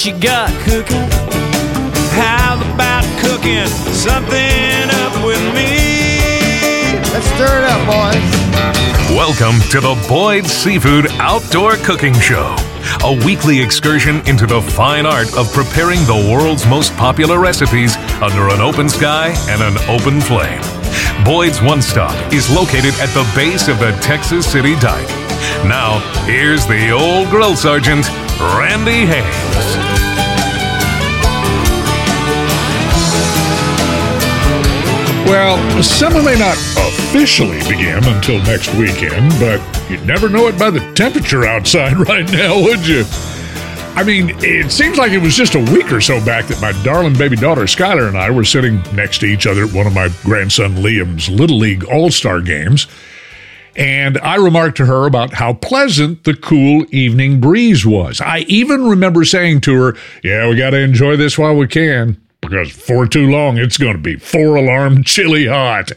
what you got cooking? How about cooking something up with me? Let's stir it up, boys. Welcome to the Boyd Seafood Outdoor Cooking Show, a weekly excursion into the fine art of preparing the world's most popular recipes under an open sky and an open flame. Boyd's One Stop is located at the base of the Texas City Dike. Now, here's the old grill sergeant, Randy Hames. Well, summer may not officially begin until next weekend, but you'd never know it by the temperature outside right now, would you? I mean, it seems like it was just a week or so back that my darling baby daughter Skylar and I were sitting next to each other at one of my grandson Liam's Little League All Star games. And I remarked to her about how pleasant the cool evening breeze was. I even remember saying to her, Yeah, we got to enjoy this while we can, because for too long it's going to be four alarm chilly hot.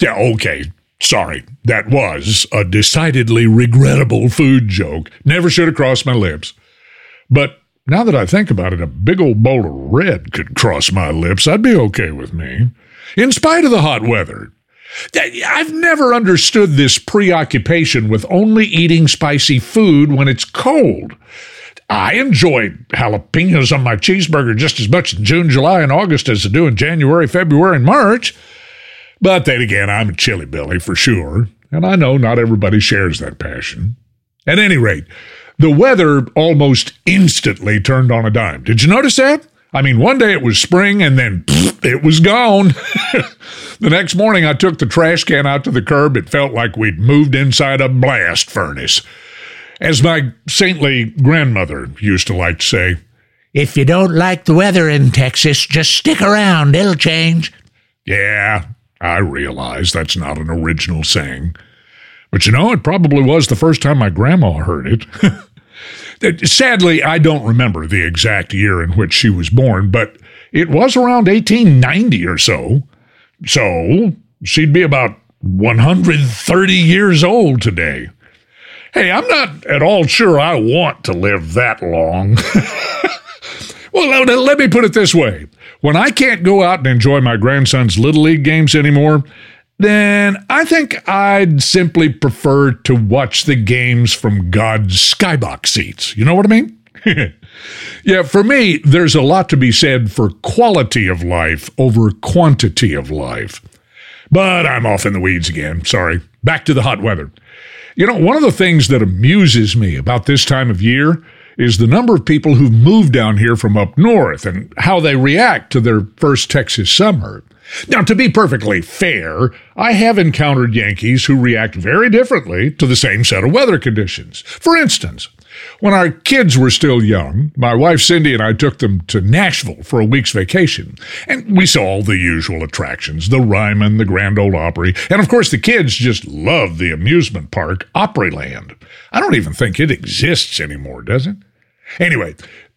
Yeah, okay. Sorry, that was a decidedly regrettable food joke. Never should have crossed my lips. But now that I think about it, a big old bowl of red could cross my lips. I'd be okay with me. In spite of the hot weather. I've never understood this preoccupation with only eating spicy food when it's cold. I enjoy jalapenos on my cheeseburger just as much in June, July, and August as I do in January, February, and March. But then again, I'm a chili billy for sure, and I know not everybody shares that passion. At any rate, the weather almost instantly turned on a dime. Did you notice that? I mean, one day it was spring and then pfft, it was gone. the next morning I took the trash can out to the curb. It felt like we'd moved inside a blast furnace. As my saintly grandmother used to like to say, If you don't like the weather in Texas, just stick around. It'll change. Yeah, I realize that's not an original saying. But you know, it probably was the first time my grandma heard it. Sadly, I don't remember the exact year in which she was born, but it was around 1890 or so. So she'd be about 130 years old today. Hey, I'm not at all sure I want to live that long. well, let me put it this way. When I can't go out and enjoy my grandson's Little League games anymore, then I think I'd simply prefer to watch the games from God's skybox seats. You know what I mean? yeah, for me, there's a lot to be said for quality of life over quantity of life. But I'm off in the weeds again. Sorry. Back to the hot weather. You know, one of the things that amuses me about this time of year is the number of people who've moved down here from up north and how they react to their first Texas summer. Now, to be perfectly fair, I have encountered Yankees who react very differently to the same set of weather conditions. For instance, when our kids were still young, my wife Cindy and I took them to Nashville for a week's vacation, and we saw all the usual attractions the Ryman, the Grand Ole Opry, and of course the kids just loved the amusement park, Opryland. I don't even think it exists anymore, does it? Anyway,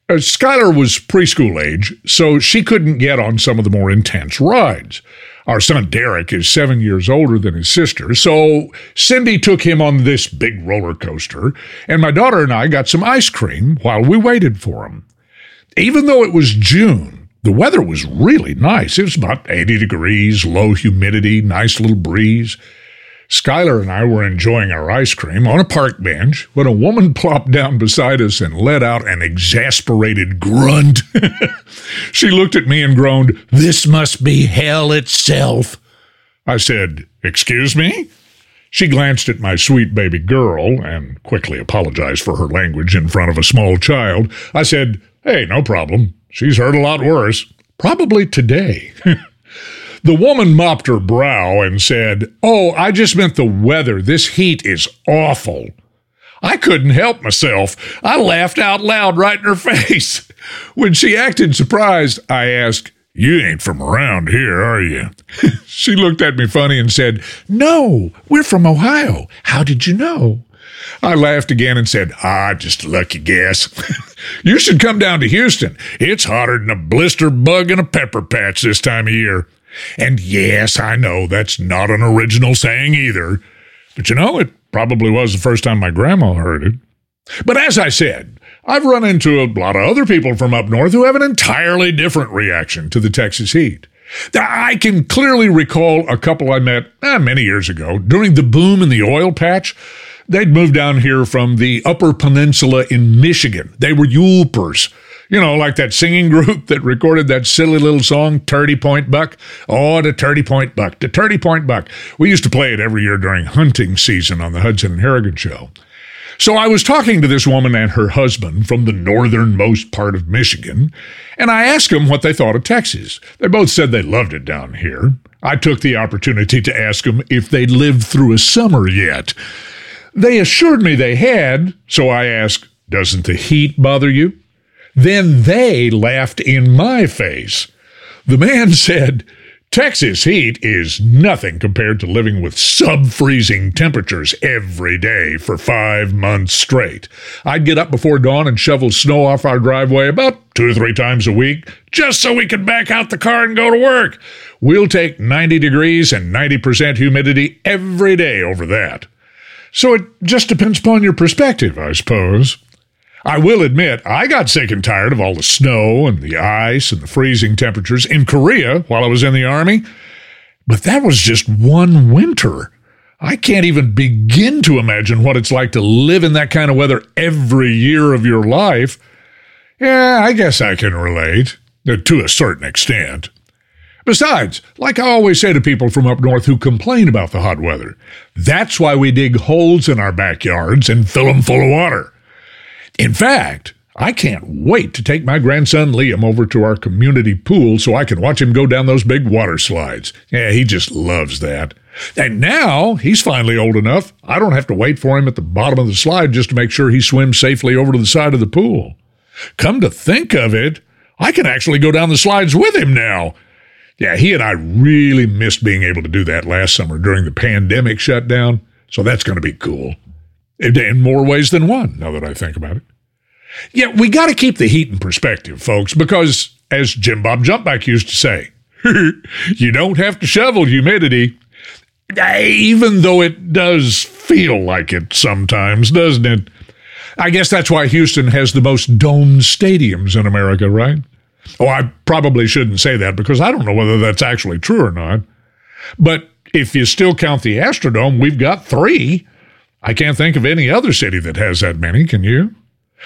uh, Skylar was preschool age, so she couldn't get on some of the more intense rides. Our son Derek is seven years older than his sister, so Cindy took him on this big roller coaster, and my daughter and I got some ice cream while we waited for him. Even though it was June, the weather was really nice. It was about 80 degrees, low humidity, nice little breeze. Skylar and I were enjoying our ice cream on a park bench when a woman plopped down beside us and let out an exasperated grunt. she looked at me and groaned, This must be hell itself. I said, Excuse me? She glanced at my sweet baby girl and quickly apologized for her language in front of a small child. I said, Hey, no problem. She's heard a lot worse. Probably today. The woman mopped her brow and said, Oh, I just meant the weather. This heat is awful. I couldn't help myself. I laughed out loud right in her face. When she acted surprised, I asked, You ain't from around here, are you? she looked at me funny and said, No, we're from Ohio. How did you know? I laughed again and said, Ah, just a lucky guess. you should come down to Houston. It's hotter than a blister bug in a pepper patch this time of year. And yes, I know that's not an original saying either. But you know, it probably was the first time my grandma heard it. But as I said, I've run into a lot of other people from up north who have an entirely different reaction to the Texas heat. I can clearly recall a couple I met eh, many years ago during the boom in the oil patch. They'd moved down here from the Upper Peninsula in Michigan. They were Yoopers. You know, like that singing group that recorded that silly little song, Turdy Point Buck. Oh, the Turdy Point Buck, the Turdy Point Buck. We used to play it every year during hunting season on the Hudson and Harrigan show. So I was talking to this woman and her husband from the northernmost part of Michigan, and I asked them what they thought of Texas. They both said they loved it down here. I took the opportunity to ask them if they'd lived through a summer yet. They assured me they had, so I asked, Doesn't the heat bother you? Then they laughed in my face. The man said, Texas heat is nothing compared to living with sub freezing temperatures every day for five months straight. I'd get up before dawn and shovel snow off our driveway about two or three times a week just so we could back out the car and go to work. We'll take 90 degrees and 90% humidity every day over that. So it just depends upon your perspective, I suppose. I will admit, I got sick and tired of all the snow and the ice and the freezing temperatures in Korea while I was in the Army. But that was just one winter. I can't even begin to imagine what it's like to live in that kind of weather every year of your life. Yeah, I guess I can relate, uh, to a certain extent. Besides, like I always say to people from up north who complain about the hot weather, that's why we dig holes in our backyards and fill them full of water. In fact, I can't wait to take my grandson Liam over to our community pool so I can watch him go down those big water slides. Yeah, he just loves that. And now he's finally old enough, I don't have to wait for him at the bottom of the slide just to make sure he swims safely over to the side of the pool. Come to think of it, I can actually go down the slides with him now. Yeah, he and I really missed being able to do that last summer during the pandemic shutdown, so that's going to be cool in more ways than one, now that I think about it. Yeah, we got to keep the heat in perspective, folks, because as Jim Bob Jumpback used to say, you don't have to shovel humidity, eh, even though it does feel like it sometimes, doesn't it? I guess that's why Houston has the most domed stadiums in America, right? Oh, I probably shouldn't say that because I don't know whether that's actually true or not. But if you still count the Astrodome, we've got three. I can't think of any other city that has that many, can you?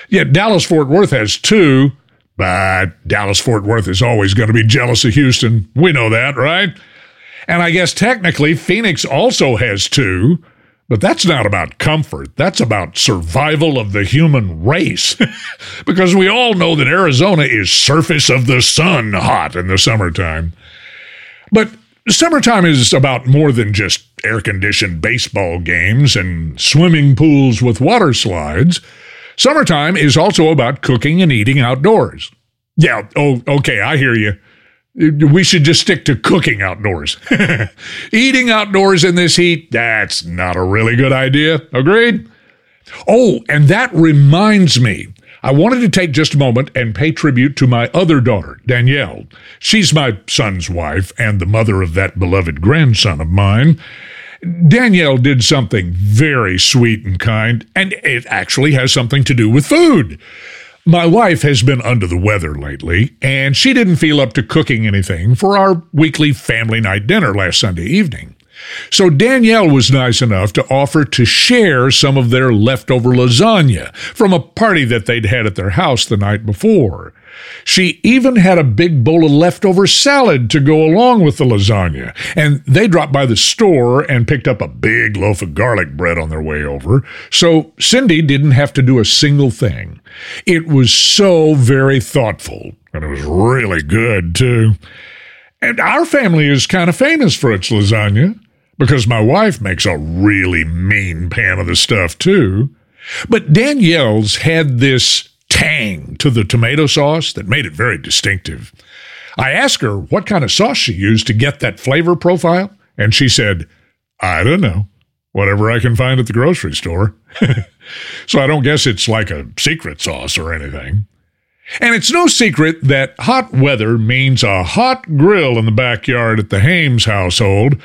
Yet Dallas Fort Worth has two, but Dallas Fort Worth is always going to be jealous of Houston. We know that, right? And I guess technically Phoenix also has two, but that's not about comfort. That's about survival of the human race. because we all know that Arizona is surface of the sun hot in the summertime. But Summertime is about more than just air conditioned baseball games and swimming pools with water slides. Summertime is also about cooking and eating outdoors. Yeah, oh, okay, I hear you. We should just stick to cooking outdoors. Eating outdoors in this heat, that's not a really good idea. Agreed? Oh, and that reminds me. I wanted to take just a moment and pay tribute to my other daughter, Danielle. She's my son's wife and the mother of that beloved grandson of mine. Danielle did something very sweet and kind, and it actually has something to do with food. My wife has been under the weather lately, and she didn't feel up to cooking anything for our weekly family night dinner last Sunday evening. So Danielle was nice enough to offer to share some of their leftover lasagna from a party that they'd had at their house the night before. She even had a big bowl of leftover salad to go along with the lasagna, and they dropped by the store and picked up a big loaf of garlic bread on their way over, so Cindy didn't have to do a single thing. It was so very thoughtful, and it was really good, too. And our family is kind of famous for its lasagna because my wife makes a really mean pan of the stuff too. But Danielle's had this tang to the tomato sauce that made it very distinctive. I asked her what kind of sauce she used to get that flavor profile, and she said, I don't know. Whatever I can find at the grocery store. so I don't guess it's like a secret sauce or anything. And it's no secret that hot weather means a hot grill in the backyard at the Hames household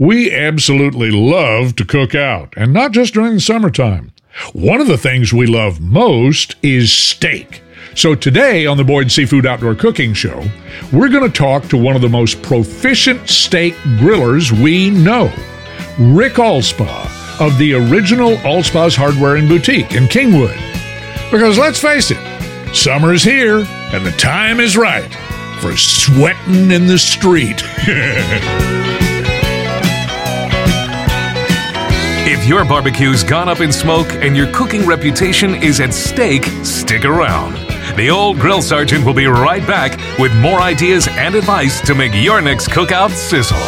we absolutely love to cook out, and not just during the summertime. One of the things we love most is steak. So today on the Boyd Seafood Outdoor Cooking Show, we're going to talk to one of the most proficient steak grillers we know, Rick Alspaugh of the original Alspaugh's Hardware and Boutique in Kingwood. Because let's face it, summer's here and the time is right for sweating in the street. If your barbecue's gone up in smoke and your cooking reputation is at stake, stick around. The old grill sergeant will be right back with more ideas and advice to make your next cookout sizzle.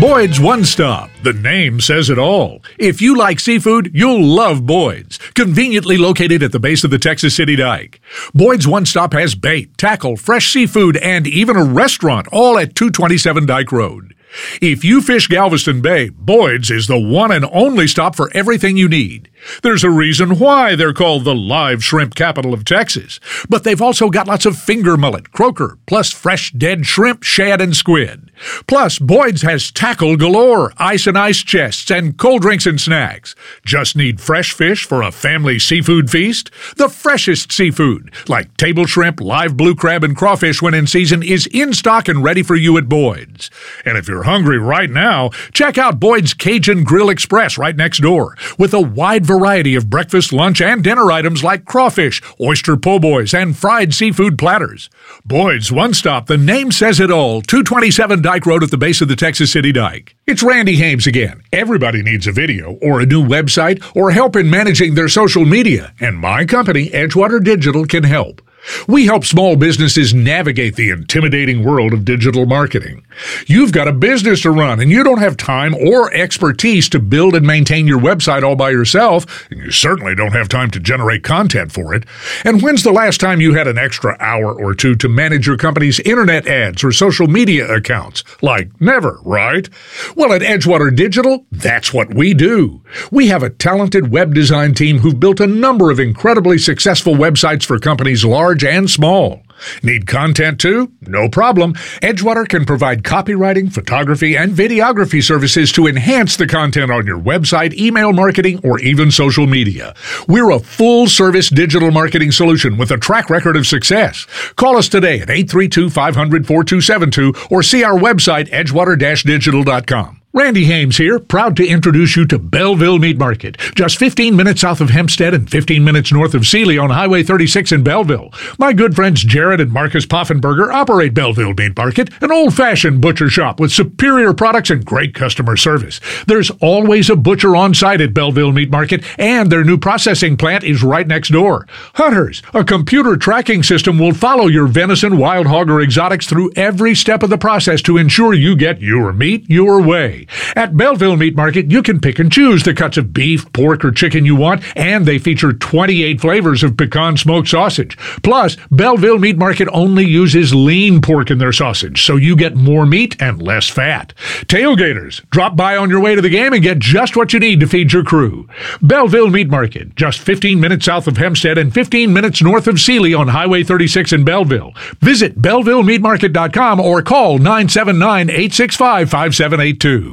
Boyd's One Stop. The name says it all. If you like seafood, you'll love Boyd's. Conveniently located at the base of the Texas City Dike. Boyd's One Stop has bait, tackle, fresh seafood, and even a restaurant, all at 227 Dike Road. If you fish Galveston Bay, Boyd's is the one and only stop for everything you need. There's a reason why they're called the live shrimp capital of Texas. But they've also got lots of finger mullet, croaker, plus fresh dead shrimp, shad, and squid. Plus, Boyd's has tackle galore, ice and ice chests, and cold drinks and snacks. Just need fresh fish for a family seafood feast? The freshest seafood, like table shrimp, live blue crab, and crawfish when in season, is in stock and ready for you at Boyd's. And if you're hungry right now, check out Boyd's Cajun Grill Express right next door with a wide variety of breakfast, lunch, and dinner items like crawfish, oyster po' boys, and fried seafood platters. Boyd's One Stop, the name says it all, 227 Dike Road at the base of the Texas City Dike. It's Randy Hames again. Everybody needs a video or a new website or help in managing their social media, and my company, Edgewater Digital, can help. We help small businesses navigate the intimidating world of digital marketing. You've got a business to run and you don't have time or expertise to build and maintain your website all by yourself, and you certainly don't have time to generate content for it. And when's the last time you had an extra hour or two to manage your company's internet ads or social media accounts? Like never, right? Well, at Edgewater Digital, that's what we do. We have a talented web design team who've built a number of incredibly successful websites for companies large and small. Need content too? No problem. Edgewater can provide copywriting, photography, and videography services to enhance the content on your website, email marketing, or even social media. We're a full service digital marketing solution with a track record of success. Call us today at 832 500 4272 or see our website, edgewater digital.com. Randy Hames here, proud to introduce you to Belleville Meat Market, just 15 minutes south of Hempstead and 15 minutes north of Sealy on Highway 36 in Belleville. My good friends Jared and Marcus Poffenberger operate Belleville Meat Market, an old-fashioned butcher shop with superior products and great customer service. There's always a butcher on site at Belleville Meat Market, and their new processing plant is right next door. Hunters, a computer tracking system will follow your venison, wild hog, or exotics through every step of the process to ensure you get your meat your way. At Belleville Meat Market, you can pick and choose the cuts of beef, pork, or chicken you want, and they feature 28 flavors of pecan smoked sausage. Plus, Belleville Meat Market only uses lean pork in their sausage, so you get more meat and less fat. Tailgaters, drop by on your way to the game and get just what you need to feed your crew. Belleville Meat Market, just 15 minutes south of Hempstead and 15 minutes north of Sealy on Highway 36 in Belleville. Visit BellevilleMeatMarket.com or call 979 865 5782.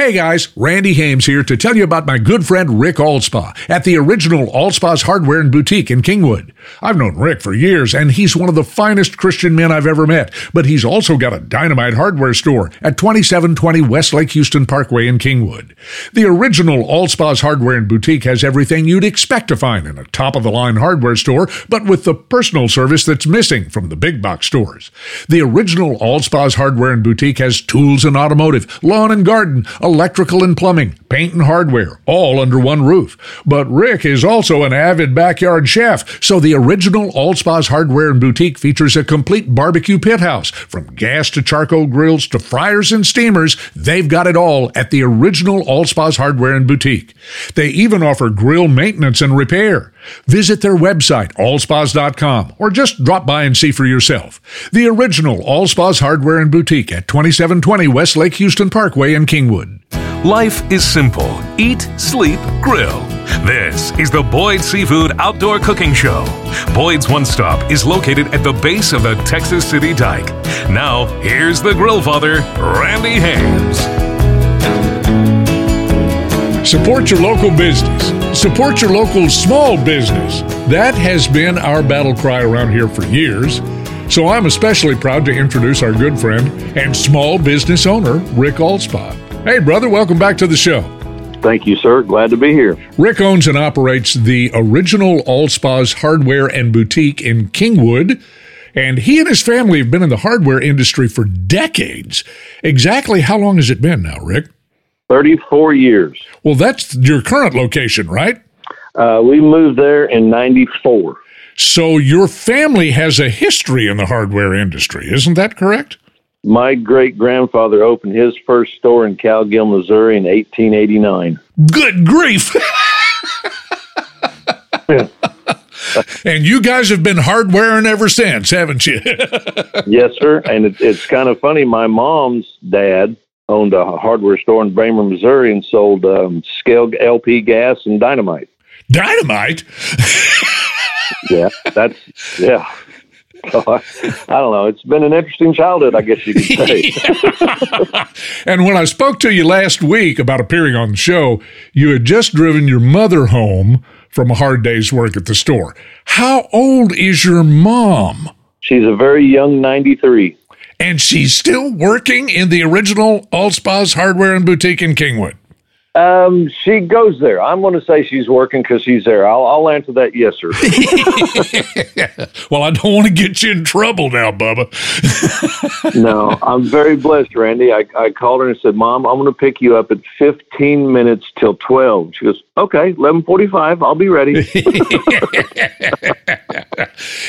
Hey guys, Randy Hames here to tell you about my good friend Rick Alspaugh at the original Alspaugh's Hardware and Boutique in Kingwood. I've known Rick for years, and he's one of the finest Christian men I've ever met, but he's also got a dynamite hardware store at 2720 West Lake Houston Parkway in Kingwood. The original Alspaugh's Hardware and Boutique has everything you'd expect to find in a top of the line hardware store, but with the personal service that's missing from the big box stores. The original Alspaugh's Hardware and Boutique has tools and automotive, lawn and garden, electrical and plumbing, paint and hardware, all under one roof. But Rick is also an avid backyard chef, so the original Alspaugh's Hardware and Boutique features a complete barbecue pit house. From gas to charcoal grills to fryers and steamers, they've got it all at the original Alspaugh's Hardware and Boutique. They even offer grill maintenance and repair. Visit their website, alspaughs.com, or just drop by and see for yourself. The original Alspaugh's Hardware and Boutique at 2720 West Lake Houston Parkway in Kingwood. Life is simple eat, sleep, grill. This is the Boyd Seafood Outdoor Cooking Show. Boyd's One Stop is located at the base of the Texas City Dike. Now, here's the grill father, Randy Hames. Support your local business. Support your local small business. That has been our battle cry around here for years. So I'm especially proud to introduce our good friend and small business owner, Rick Alspaugh. Hey, brother, welcome back to the show. Thank you, sir. Glad to be here. Rick owns and operates the original Alspaugh's hardware and boutique in Kingwood. And he and his family have been in the hardware industry for decades. Exactly how long has it been now, Rick? 34 years. Well, that's your current location, right? Uh, we moved there in 94. So your family has a history in the hardware industry, isn't that correct? My great grandfather opened his first store in Cowgill, Missouri in 1889. Good grief. and you guys have been hardwaring ever since, haven't you? yes, sir. And it, it's kind of funny. My mom's dad owned a hardware store in Braymer, Missouri, and sold um, scale LP gas and dynamite. Dynamite? yeah, that's yeah. So I, I, don't know. It's been an interesting childhood, I guess you could say. and when I spoke to you last week about appearing on the show, you had just driven your mother home from a hard day's work at the store. How old is your mom? She's a very young 93. And she's still working in the original Alspaugh's Hardware and Boutique in Kingwood. Um, she goes there. I'm going to say she's working because she's there. I'll, I'll answer that yes, sir. well, I don't want to get you in trouble now, Bubba. no, I'm very blessed, Randy. I, I called her and said, "Mom, I'm going to pick you up at 15 minutes till 12." She goes, "Okay, 11:45. I'll be ready."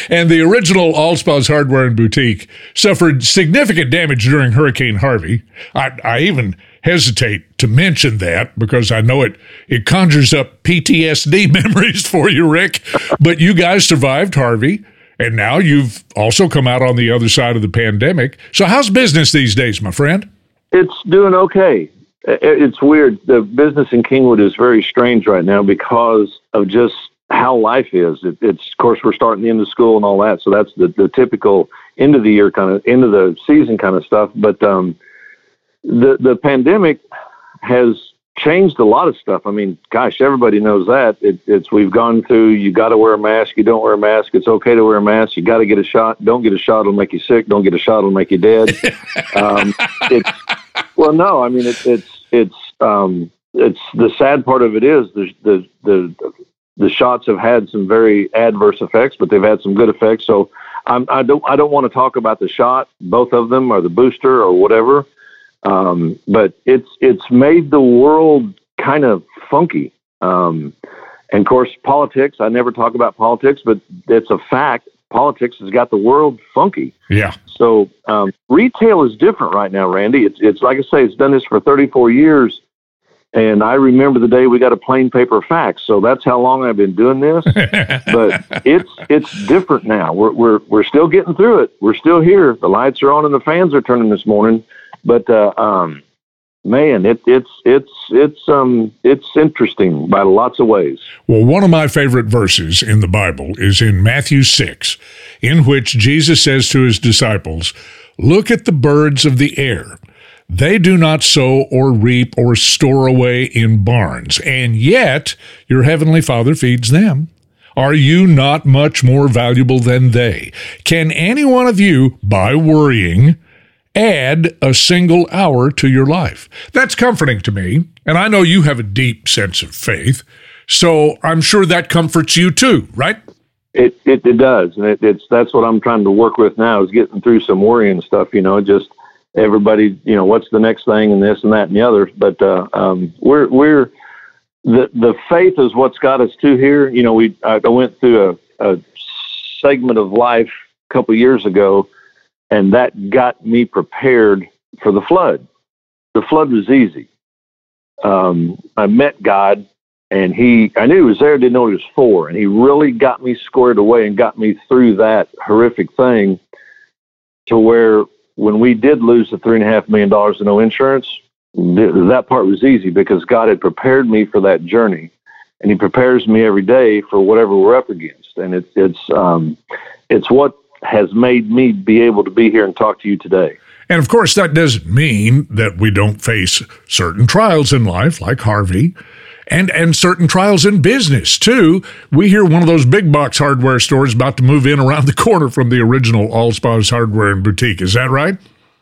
and the original Alspaugh's Hardware and Boutique suffered significant damage during Hurricane Harvey. I, I even hesitate to mention that because I know it it conjures up PTSD memories for you, Rick. But you guys survived Harvey, and now you've also come out on the other side of the pandemic. So how's business these days, my friend? It's doing okay. It's weird. The business in Kingwood is very strange right now because of just how life is. It, it's of course we're starting the end of school and all that, so that's the, the typical end of the year kind of end of the season kind of stuff. But um, the the pandemic has changed a lot of stuff. I mean, gosh, everybody knows that. It, it's we've gone through. You got to wear a mask. You don't wear a mask. It's okay to wear a mask. You got to get a shot. Don't get a shot. It'll make you sick. Don't get a shot. It'll make you dead. um, it's well, no. I mean, it, it's it's um, it's the sad part of it is the the the the shots have had some very adverse effects, but they've had some good effects. So I'm, I don't I don't want to talk about the shot, both of them, or the booster, or whatever. Um, but it's it's made the world kind of funky. Um, and of course, politics. I never talk about politics, but it's a fact. Politics has got the world funky. Yeah. So um, retail is different right now, Randy. It's it's like I say, it's done this for 34 years, and I remember the day we got a plain paper fax. So that's how long I've been doing this. but it's it's different now. We're we're we're still getting through it. We're still here. The lights are on and the fans are turning this morning but uh, um, man, it, it's it's it's um it's interesting by lots of ways. Well, one of my favorite verses in the Bible is in Matthew six, in which Jesus says to his disciples, "Look at the birds of the air." They do not sow or reap or store away in barns, and yet your heavenly Father feeds them. Are you not much more valuable than they? Can any one of you, by worrying, add a single hour to your life. That's comforting to me. And I know you have a deep sense of faith. So I'm sure that comforts you too, right? It, it, it does. And it, it's, that's what I'm trying to work with now is getting through some worrying stuff, you know, just everybody, you know, what's the next thing and this and that and the other. But, uh, um, we're, we're, the, the faith is what's got us to here. You know, we, I went through a, a segment of life a couple years ago and that got me prepared for the flood. The flood was easy. Um, I met God, and He, I knew He was there, didn't know He was for, and He really got me squared away and got me through that horrific thing to where when we did lose the three and a half million dollars in no insurance, that part was easy because God had prepared me for that journey, and He prepares me every day for whatever we're up against, and it's it's um, it's what has made me be able to be here and talk to you today. And of course, that doesn't mean that we don't face certain trials in life, like Harvey, and and certain trials in business too. We hear one of those big box hardware stores about to move in around the corner from the original Alspaugh's Hardware and Boutique. Is that right?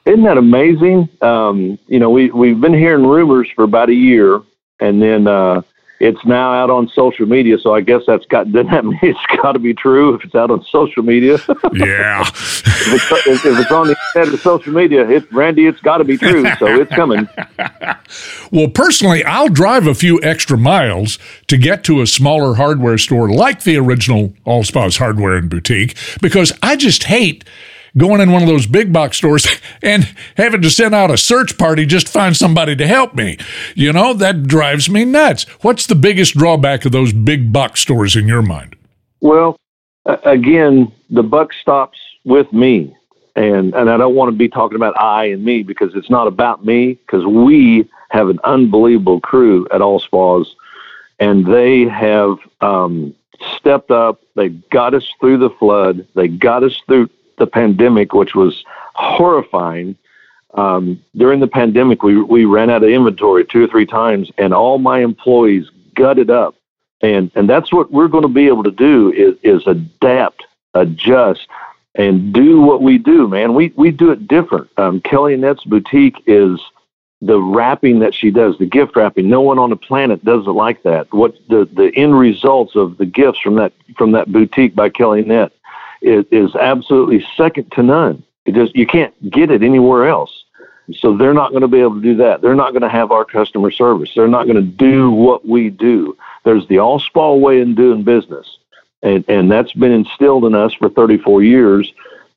Isn't that amazing? Um, you know, we we've been hearing rumors for about a year, and then uh, it's now out on social media. So I guess that's got that mean it's got to be true if it's out on social media? Yeah. if, it's, if, if it's on the internet or social media, it, Randy, it's got to be true. So it's coming. Well, personally, I'll drive a few extra miles to get to a smaller hardware store like the original Alspaugh's Hardware and Boutique because I just hate going in one of those big box stores and having to send out a search party just to find somebody to help me. You know, that drives me nuts. What's the biggest drawback of those big box stores in your mind? Well, again, the buck stops with me. And, and I don't want to be talking about I and me because it's not about me because we have an unbelievable crew at Alspaugh's and they have um, stepped up. They got us through the flood. They got us through the pandemic, which was horrifying. Um, during the pandemic, we, we ran out of inventory two or three times and all my employees gutted up. And, and that's what we're going to be able to do is, is adapt, adjust, and do what we do, man. We we do it different. Um, Kelly Annette's boutique is the wrapping that she does, the gift wrapping. No one on the planet does it like that. What the the end results of the gifts from that from that boutique by Kelly Annette is, is absolutely second to none. It just you can't get it anywhere else. So they're not going to be able to do that. They're not going to have our customer service. They're not going to do what we do. There's the Alspaugh way in doing business and and that's been instilled in us for 34 years.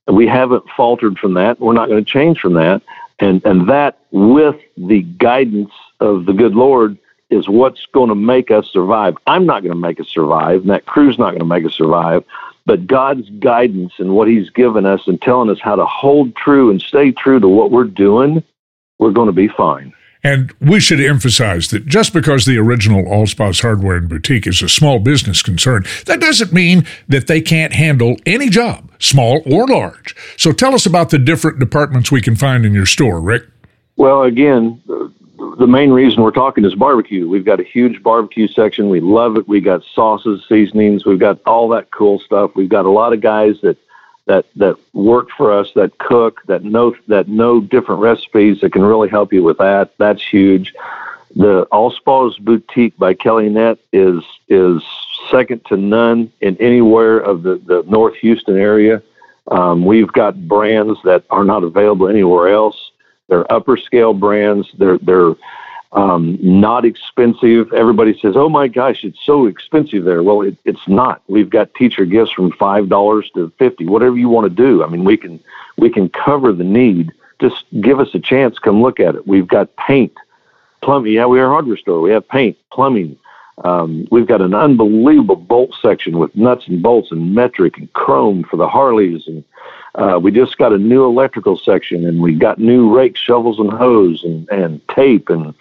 We haven't faltered from that. We're not going to change from that, and and that with the guidance of the good Lord is what's going to make us survive. I'm not going to make us survive, and that crew's not going to make us survive. But God's guidance and what He's given us and telling us how to hold true and stay true to what we're doing, we're going to be fine. And we should emphasize that just because the original Alspaugh's Hardware and Boutique is a small business concern, that doesn't mean that they can't handle any job, small or large. So tell us about the different departments we can find in your store, Rick. Well, again, the main reason we're talking is barbecue. We've got a huge barbecue section. We love it. We've got sauces, seasonings. We've got all that cool stuff. We've got a lot of guys that that that work for us, that cook, that know that know different recipes that can really help you with that. That's huge. The Alspaugh's Boutique by Kelly Annette is is second to none in anywhere of the, the North Houston area. Um, we've got brands that are not available anywhere else. They're upper scale brands. They're they're um, not expensive. Everybody says, "Oh my gosh, it's so expensive there." Well, it, it's not. We've got teacher gifts from five dollars to fifty, whatever you want to do. I mean, we can we can cover the need. Just give us a chance. Come look at it. We've got paint, plumbing. Yeah, we are a hardware store. We have paint, plumbing. Um, we've got an unbelievable bolt section with nuts and bolts and metric and chrome for the Harleys and uh, we just got a new electrical section, and we got new rakes, shovels, and hose, and, and tape, and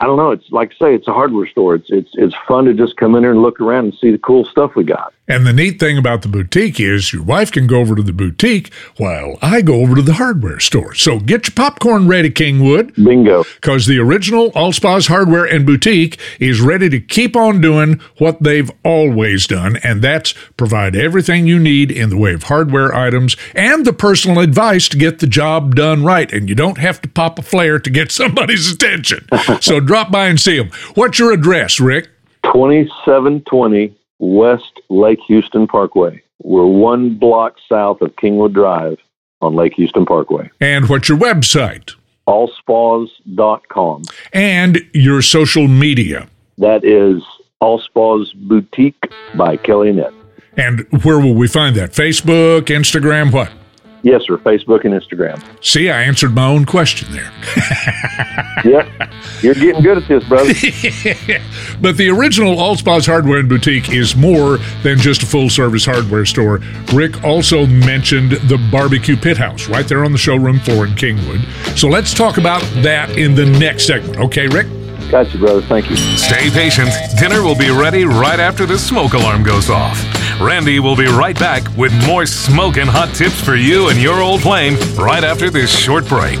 I don't know. It's like I say, it's a hardware store. It's it's it's fun to just come in here and look around and see the cool stuff we got. And the neat thing about the boutique is your wife can go over to the boutique while I go over to the hardware store. So get your popcorn ready, Kingwood. Bingo. Because the original Alspaugh's Hardware and Boutique is ready to keep on doing what they've always done, and that's provide everything you need in the way of hardware items and the personal advice to get the job done right. And you don't have to pop a flare to get somebody's attention. so drop by and see them. What's your address, Rick? 2720 West Lake Houston Parkway. We're one block south of Kingwood Drive on Lake Houston Parkway. And what's your website? Alspaughs.com. And your social media. That is Allspas Boutique by Kelly Annette. And where will we find that? Facebook, Instagram, what? Yes, sir. Facebook and Instagram. See, I answered my own question there. yep. You're getting good at this, brother. but the original Alspaugh's Hardware and Boutique is more than just a full service hardware store. Rick also mentioned the barbecue pit house right there on the showroom floor in Kingwood. So let's talk about that in the next segment. Okay, Rick? Got you, brother. Thank you. Stay patient. Dinner will be ready right after the smoke alarm goes off. Randy will be right back with more smoking and hot tips for you and your old plane right after this short break.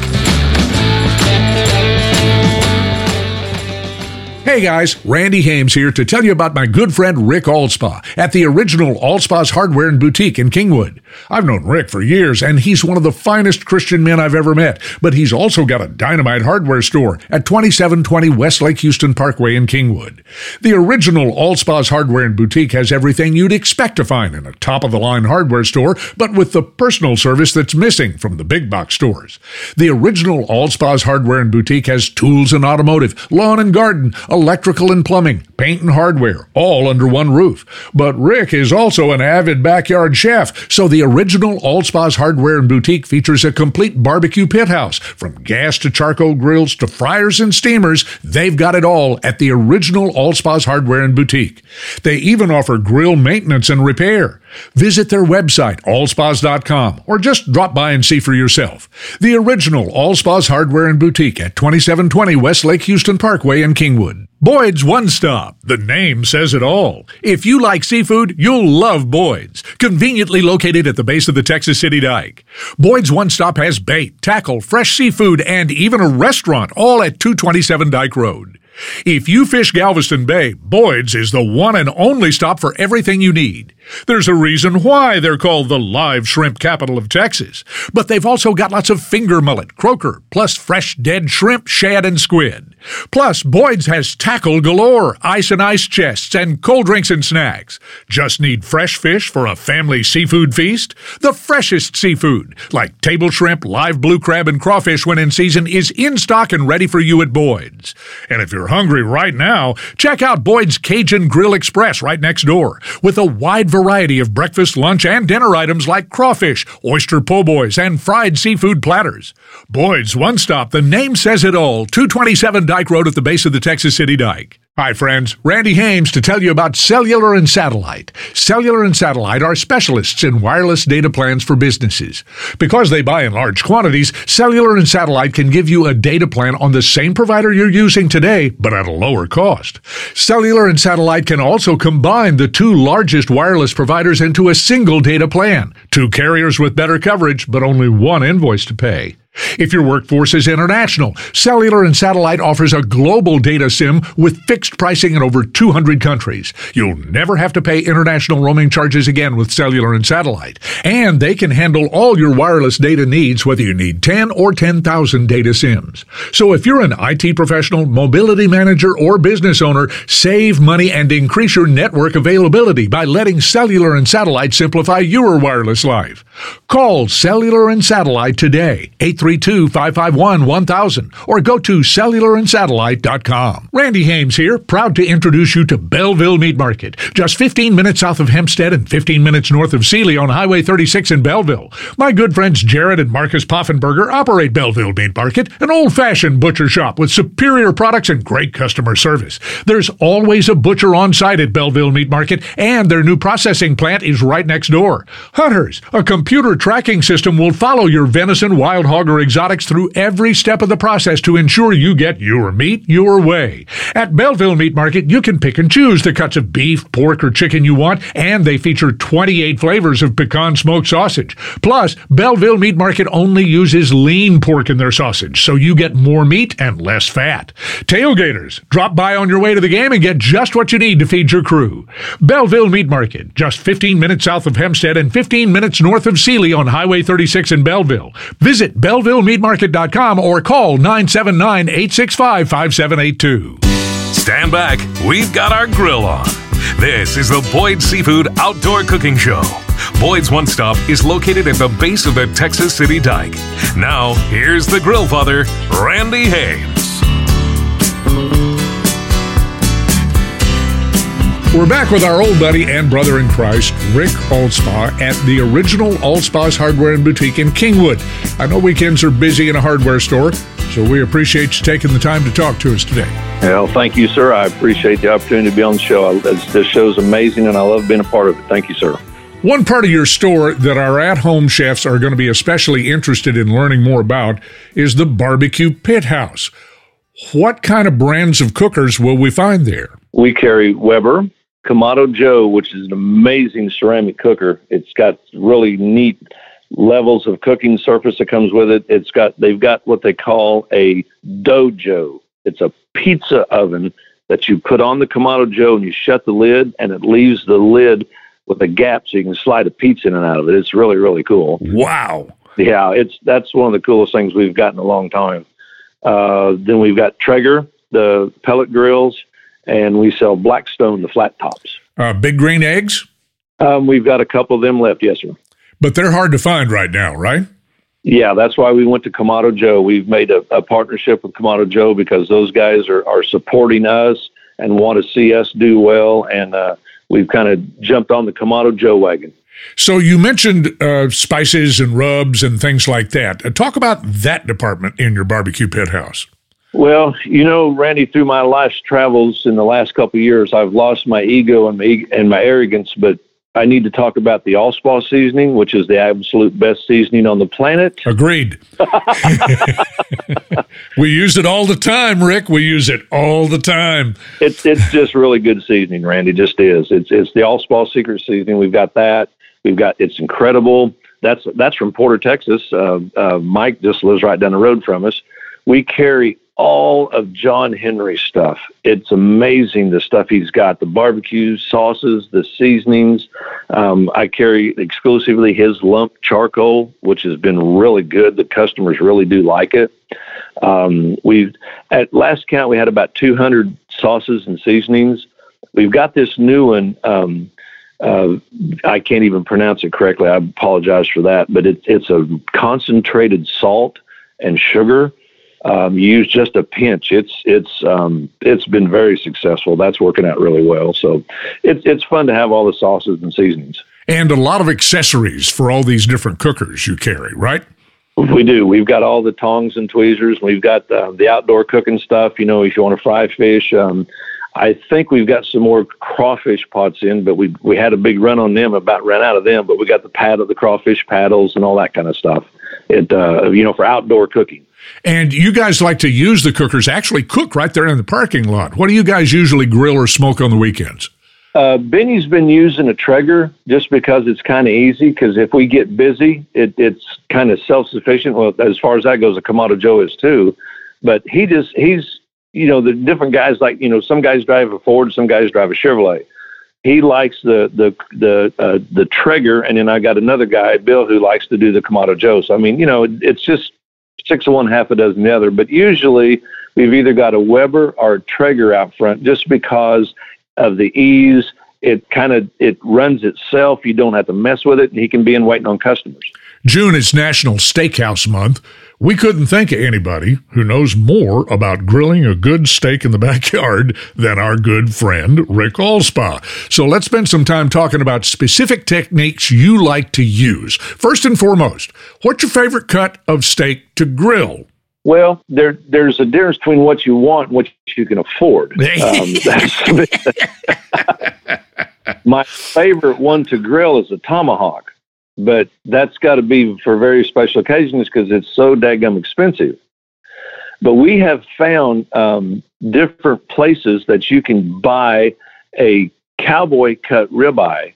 Hey guys, Randy Hames here to tell you about my good friend Rick Alspaugh at the original Alspaugh's Hardware and Boutique in Kingwood. I've known Rick for years and he's one of the finest Christian men I've ever met, but he's also got a dynamite hardware store at 2720 West Lake Houston Parkway in Kingwood. The original Alspaugh's Hardware and Boutique has everything you'd expect to find in a top of the line hardware store, but with the personal service that's missing from the big box stores. The original Alspaugh's Hardware and Boutique has tools and automotive, lawn and garden, electrical and plumbing, paint and hardware, all under one roof. But Rick is also an avid backyard chef, so the original Alspaugh's Hardware and Boutique features a complete barbecue pit house. From gas to charcoal grills to fryers and steamers, they've got it all at the original Alspaugh's Hardware and Boutique. They even offer grill maintenance and repair. Visit their website, alspaughs.com, or just drop by and see for yourself. The original Alspaugh's Hardware and Boutique at 2720 West Lake Houston Parkway in Kingwood. Boyd's One Stop. The name says it all. If you like seafood, you'll love Boyd's. Conveniently located at the base of the Texas City Dike. Boyd's One Stop has bait, tackle, fresh seafood, and even a restaurant, all at 227 Dike Road. If you fish Galveston Bay, Boyd's is the one and only stop for everything you need. There's a reason why they're called the live shrimp capital of Texas. But they've also got lots of finger mullet, croaker, plus fresh dead shrimp, shad, and squid. Plus, Boyd's has tackle galore, ice and ice chests, and cold drinks and snacks. Just need fresh fish for a family seafood feast? The freshest seafood, like table shrimp, live blue crab, and crawfish when in season, is in stock and ready for you at Boyd's. And if you're hungry right now, check out Boyd's Cajun Grill Express right next door with a wide variety of breakfast, lunch, and dinner items like crawfish, oyster po' boys, and fried seafood platters. Boyd's One Stop, the name says it all, 227 Dike Road at the base of the Texas City Dike. Hi, friends. Randy Hames to tell you about Cellular and Satellite. Cellular and Satellite are specialists in wireless data plans for businesses. Because they buy in large quantities, Cellular and Satellite can give you a data plan on the same provider you're using today, but at a lower cost. Cellular and Satellite can also combine the two largest wireless providers into a single data plan. Two carriers with better coverage, but only one invoice to pay. If your workforce is international, Cellular and Satellite offers a global data SIM with fixed pricing in over 200 countries. You'll never have to pay international roaming charges again with Cellular and Satellite. And they can handle all your wireless data needs, whether you need 10 or 10,000 data SIMs. So if you're an IT professional, mobility manager, or business owner, save money and increase your network availability by letting Cellular and Satellite simplify your wireless life. Call Cellular and Satellite today, 832 551 1000, or go to cellularandSatellite.com. Randy Hames here, proud to introduce you to Belleville Meat Market, just 15 minutes south of Hempstead and 15 minutes north of Sealy on Highway 36 in Belleville. My good friends Jared and Marcus Poffenberger operate Belleville Meat Market, an old fashioned butcher shop with superior products and great customer service. There's always a butcher on site at Belleville Meat Market, and their new processing plant is right next door. Hunters, a computer tracking system will follow your venison, wild hog, or exotics through every step of the process to ensure you get your meat your way. At Belleville Meat Market, you can pick and choose the cuts of beef, pork, or chicken you want, and they feature 28 flavors of pecan smoked sausage. Plus, Belleville Meat Market only uses lean pork in their sausage, so you get more meat and less fat. Tailgaters, drop by on your way to the game and get just what you need to feed your crew. Belleville Meat Market, just 15 minutes south of Hempstead and 15 minutes north of Sealy on Highway 36 in Belleville. Visit BellevilleMeatMarket.com or call 979 865 5782. Stand back, we've got our grill on. This is the Boyd Seafood Outdoor Cooking Show. Boyd's One Stop is located at the base of the Texas City Dike. Now, here's the grill father, Randy Hames. We're back with our old buddy and brother in Christ, Rick Alspaugh, at the original Alspaugh's Hardware and Boutique in Kingwood. I know weekends are busy in a hardware store, so we appreciate you taking the time to talk to us today. Well, thank you, sir. I appreciate the opportunity to be on the show. I, this, this show's amazing, and I love being a part of it. Thank you, sir. One part of your store that our at home chefs are going to be especially interested in learning more about is the Barbecue Pit House. What kind of brands of cookers will we find there? We carry Weber, Kamado Joe, which is an amazing ceramic cooker. It's got really neat levels of cooking surface that comes with it. It's got they've got what they call a dojo. It's a pizza oven that you put on the Kamado Joe and you shut the lid, and it leaves the lid with a gap so you can slide a pizza in and out of it. It's really really cool. Wow. Yeah, it's that's one of the coolest things we've got in a long time. Uh, then we've got Traeger, the pellet grills, and we sell Blackstone, the flat tops. Uh, big green eggs, Um, we've got a couple of them left, yes, sir. but they're hard to find right now, right? Yeah, that's why we went to Kamado Joe. We've made a, a partnership with Kamado Joe because those guys are, are supporting us and want to see us do well. And uh, we've kind of jumped on the Kamado Joe wagon. So you mentioned uh, spices and rubs and things like that. Uh, talk about that department in your barbecue pit house. Well, you know, Randy, through my life's travels in the last couple of years, I've lost my ego and my, and my arrogance, but I need to talk about the Alspaugh seasoning, which is the absolute best seasoning on the planet. Agreed. we use it all the time, Rick. We use it all the time. It's it's just really good seasoning, Randy. Just is. It's it's the Alspaugh secret seasoning. We've got that. We've got it's incredible. That's that's from Porter, Texas. Uh, uh, Mike just lives right down the road from us. We carry all of John Henry stuff. It's amazing the stuff he's got. The barbecue sauces, the seasonings. Um, I carry exclusively his lump charcoal, which has been really good. The customers really do like it. Um, we've at last count we had about 200 sauces and seasonings. We've got this new one. Um, uh, I can't even pronounce it correctly. I apologize for that, but it, it's a concentrated salt and sugar. Um, you use just a pinch. It's it's um, it's been very successful. That's working out really well. So it's it's fun to have all the sauces and seasonings. And a lot of accessories for all these different cookers you carry, right? We do. We've got all the tongs and tweezers. We've got uh, the outdoor cooking stuff. You know, if you want to fry fish, um, I think we've got some more crawfish pots in, but we we had a big run on them. About ran out of them, but we got the pad of the crawfish paddles and all that kind of stuff. It uh, you know for outdoor cooking. And you guys like to use the cookers, actually cook right there in the parking lot. What do you guys usually grill or smoke on the weekends? Uh, Benny's been using a Traeger just because it's kind of easy. Because if we get busy, it, it's kind of self sufficient. Well, as far as that goes, a Kamado Joe is too. But he just he's you know the different guys like you know some guys drive a Ford, some guys drive a Chevrolet. He likes the the the uh, the Traeger, and then I got another guy, Bill, who likes to do the Kamado Joe. So I mean, you know, it, it's just six of one, half a dozen the other. But usually we've either got a Weber or a Traeger out front, just because of the ease. It kind of it runs itself. You don't have to mess with it, and he can be in waiting on customers. June is National Steakhouse Month. We couldn't think of anybody who knows more about grilling a good steak in the backyard than our good friend Rick Alspaugh. So let's spend some time talking about specific techniques you like to use. First and foremost, what's your favorite cut of steak to grill? Well, there there's a difference between what you want and what you can afford. Um, my favorite one to grill is a tomahawk, but that's got to be for very special occasions because it's so daggum expensive. But we have found um, different places that you can buy a cowboy cut ribeye,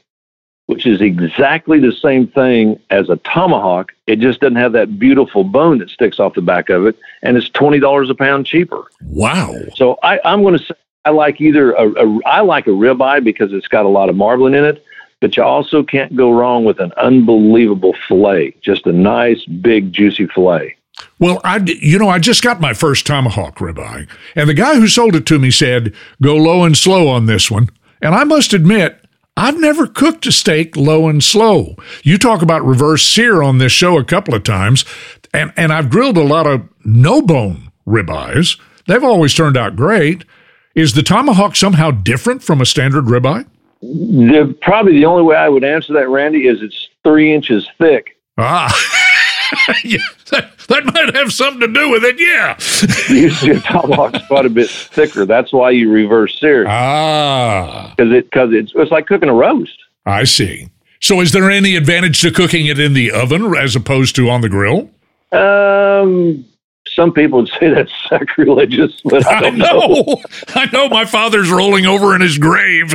which is exactly the same thing as a tomahawk. It just doesn't have that beautiful bone that sticks off the back of it, and it's twenty dollars a pound cheaper. Wow. So I, I'm going to say I like either a, a I like a ribeye because it's got a lot of marbling in it, but you also can't go wrong with an unbelievable fillet, just a nice big juicy fillet. Well, I you know, I just got my first tomahawk ribeye, and the guy who sold it to me said, go low and slow on this one. And I must admit, I've never cooked a steak low and slow. You talk about reverse sear on this show a couple of times, and, and I've grilled a lot of no bone ribeyes. They've always turned out great. Is the tomahawk somehow different from a standard ribeye? The, probably the only way I would answer that, Randy, is it's three inches thick. Ah, yeah, that, that might have something to do with it, yeah. Usually a tomahawk's quite a bit thicker. That's why you reverse sear Ah, because it because it's it's like cooking a roast. I see. So, is there any advantage to cooking it in the oven as opposed to on the grill? Um, some people would say that's sacrilegious, but I I know. know. I know. My father's rolling over in his grave.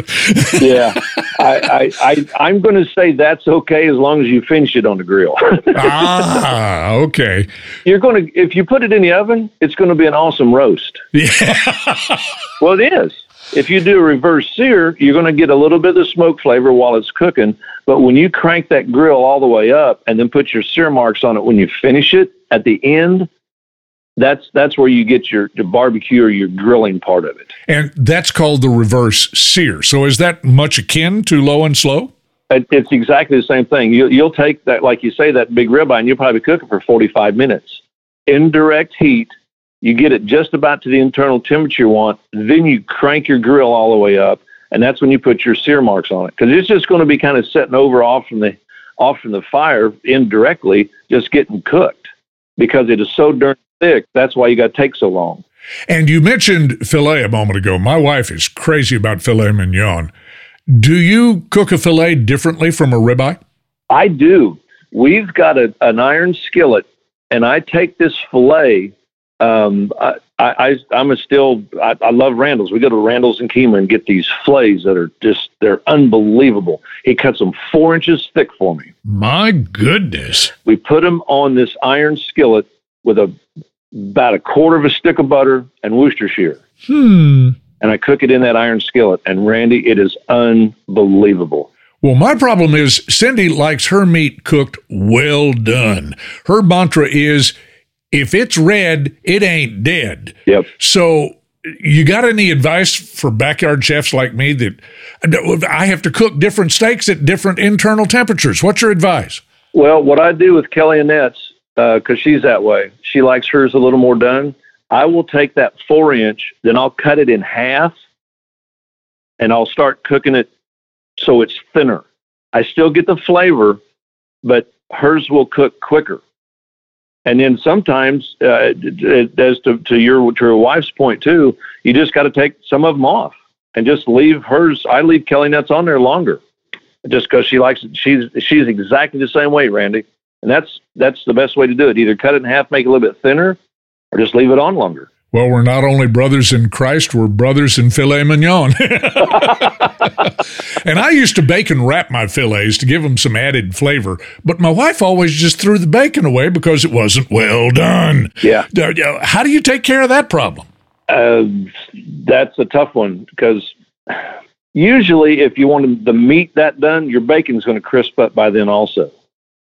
yeah, I, I, I, I'm going to say that's okay as long as you finish it on the grill. ah, okay. You're going to, if you put it in the oven, it's going to be an awesome roast. Yeah. Well, it is. if you do a reverse sear, you're going to get a little bit of the smoke flavor while it's cooking. But when you crank that grill all the way up and then put your sear marks on it when you finish it at the end, that's that's where you get your, your barbecue or your grilling part of it. And that's called the reverse sear. So is that much akin to low and slow? It, it's exactly the same thing. You, you'll take that, like you say, that big ribeye, and you'll probably cook it for 45 minutes. Indirect heat, you get it just about to the internal temperature you want. Then you crank your grill all the way up, and that's when you put your sear marks on it because it's just going to be kind of setting over off from the off from the fire indirectly, just getting cooked because it is so darn thick. That's why you got to take so long. And you mentioned filet a moment ago. My wife is crazy about filet mignon. Do you cook a filet differently from a ribeye? I do. We've got a, an iron skillet, and I take this filet. Um, I, I, I'm a still. I, I love Randall's. We go to Randall's and Kemah and get these fillets that are just they're unbelievable. He cuts them four inches thick for me. My goodness! We put them on this iron skillet with a about a quarter of a stick of butter and Worcestershire. Hmm. And I cook it in that iron skillet. And Randy, it is unbelievable. Well, my problem is Cindy likes her meat cooked well done. Her mantra is if it's red, it ain't dead. Yep. So, you got any advice for backyard chefs like me that I have to cook different steaks at different internal temperatures? What's your advice? Well, what I do with Kelly Annette's, because uh, she's that way, she likes hers a little more done. I will take that four inch, then I'll cut it in half, and I'll start cooking it so it's thinner. I still get the flavor, but hers will cook quicker. And then sometimes, uh, as to, to your to your wife's point too, you just got to take some of them off and just leave hers. I leave Kelly Annette's on there longer, just because she likes it. She's she's exactly the same way, Randy, and that's that's the best way to do it. Either cut it in half, make it a little bit thinner, or just leave it on longer. Well, we're not only brothers in Christ, we're brothers in filet mignon. and I used to bacon wrap my fillets to give them some added flavor, but my wife always just threw the bacon away because it wasn't well done. Yeah. How do you take care of that problem? Uh, that's a tough one because usually if you want the meat that done, your bacon's going to crisp up by then also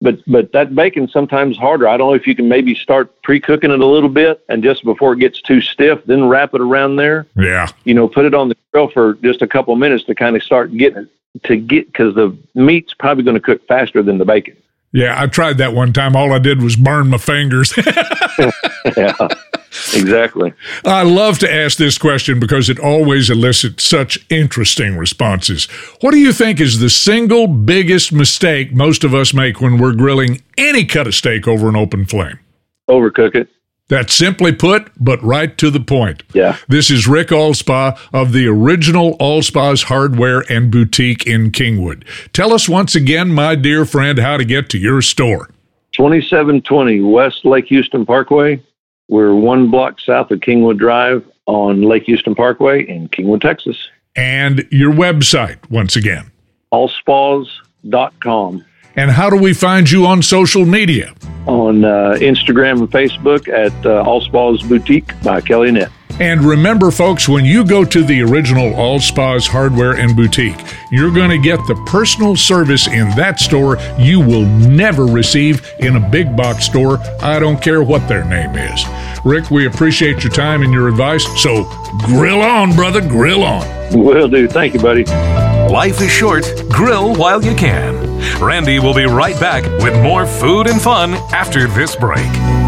but but that bacon's sometimes harder. I don't know if you can maybe start pre-cooking it a little bit and just before it gets too stiff, then wrap it around there. Yeah. You know, put it on the grill for just a couple minutes to kind of start getting it to get because the meat's probably going to cook faster than the bacon. Yeah, I tried that one time. All I did was burn my fingers. yeah. Exactly. I love to ask this question because it always elicits such interesting responses. What do you think is the single biggest mistake most of us make when we're grilling any cut of steak over an open flame? Overcook it. That's simply put, but right to the point. Yeah. This is Rick Alspaugh of the original Alspaugh's Hardware and Boutique in Kingwood. Tell us once again, my dear friend, how to get to your store. 2720 West Lake Houston Parkway, we're one block south of Kingwood Drive on Lake Houston Parkway in Kingwood, Texas. And your website, once again? Alspaughs.com. And how do we find you on social media? On uh, Instagram and Facebook at uh, Alspaughs Boutique by Kelly Annette. And remember, folks, when you go to the original Alspaugh's Hardware and Boutique, you're going to get the personal service in that store you will never receive in a big box store. I don't care what their name is. Rick, we appreciate your time and your advice. So grill on, brother, grill on. Will do. Thank you, buddy. Life is short. Grill while you can. Randy will be right back with more food and fun after this break.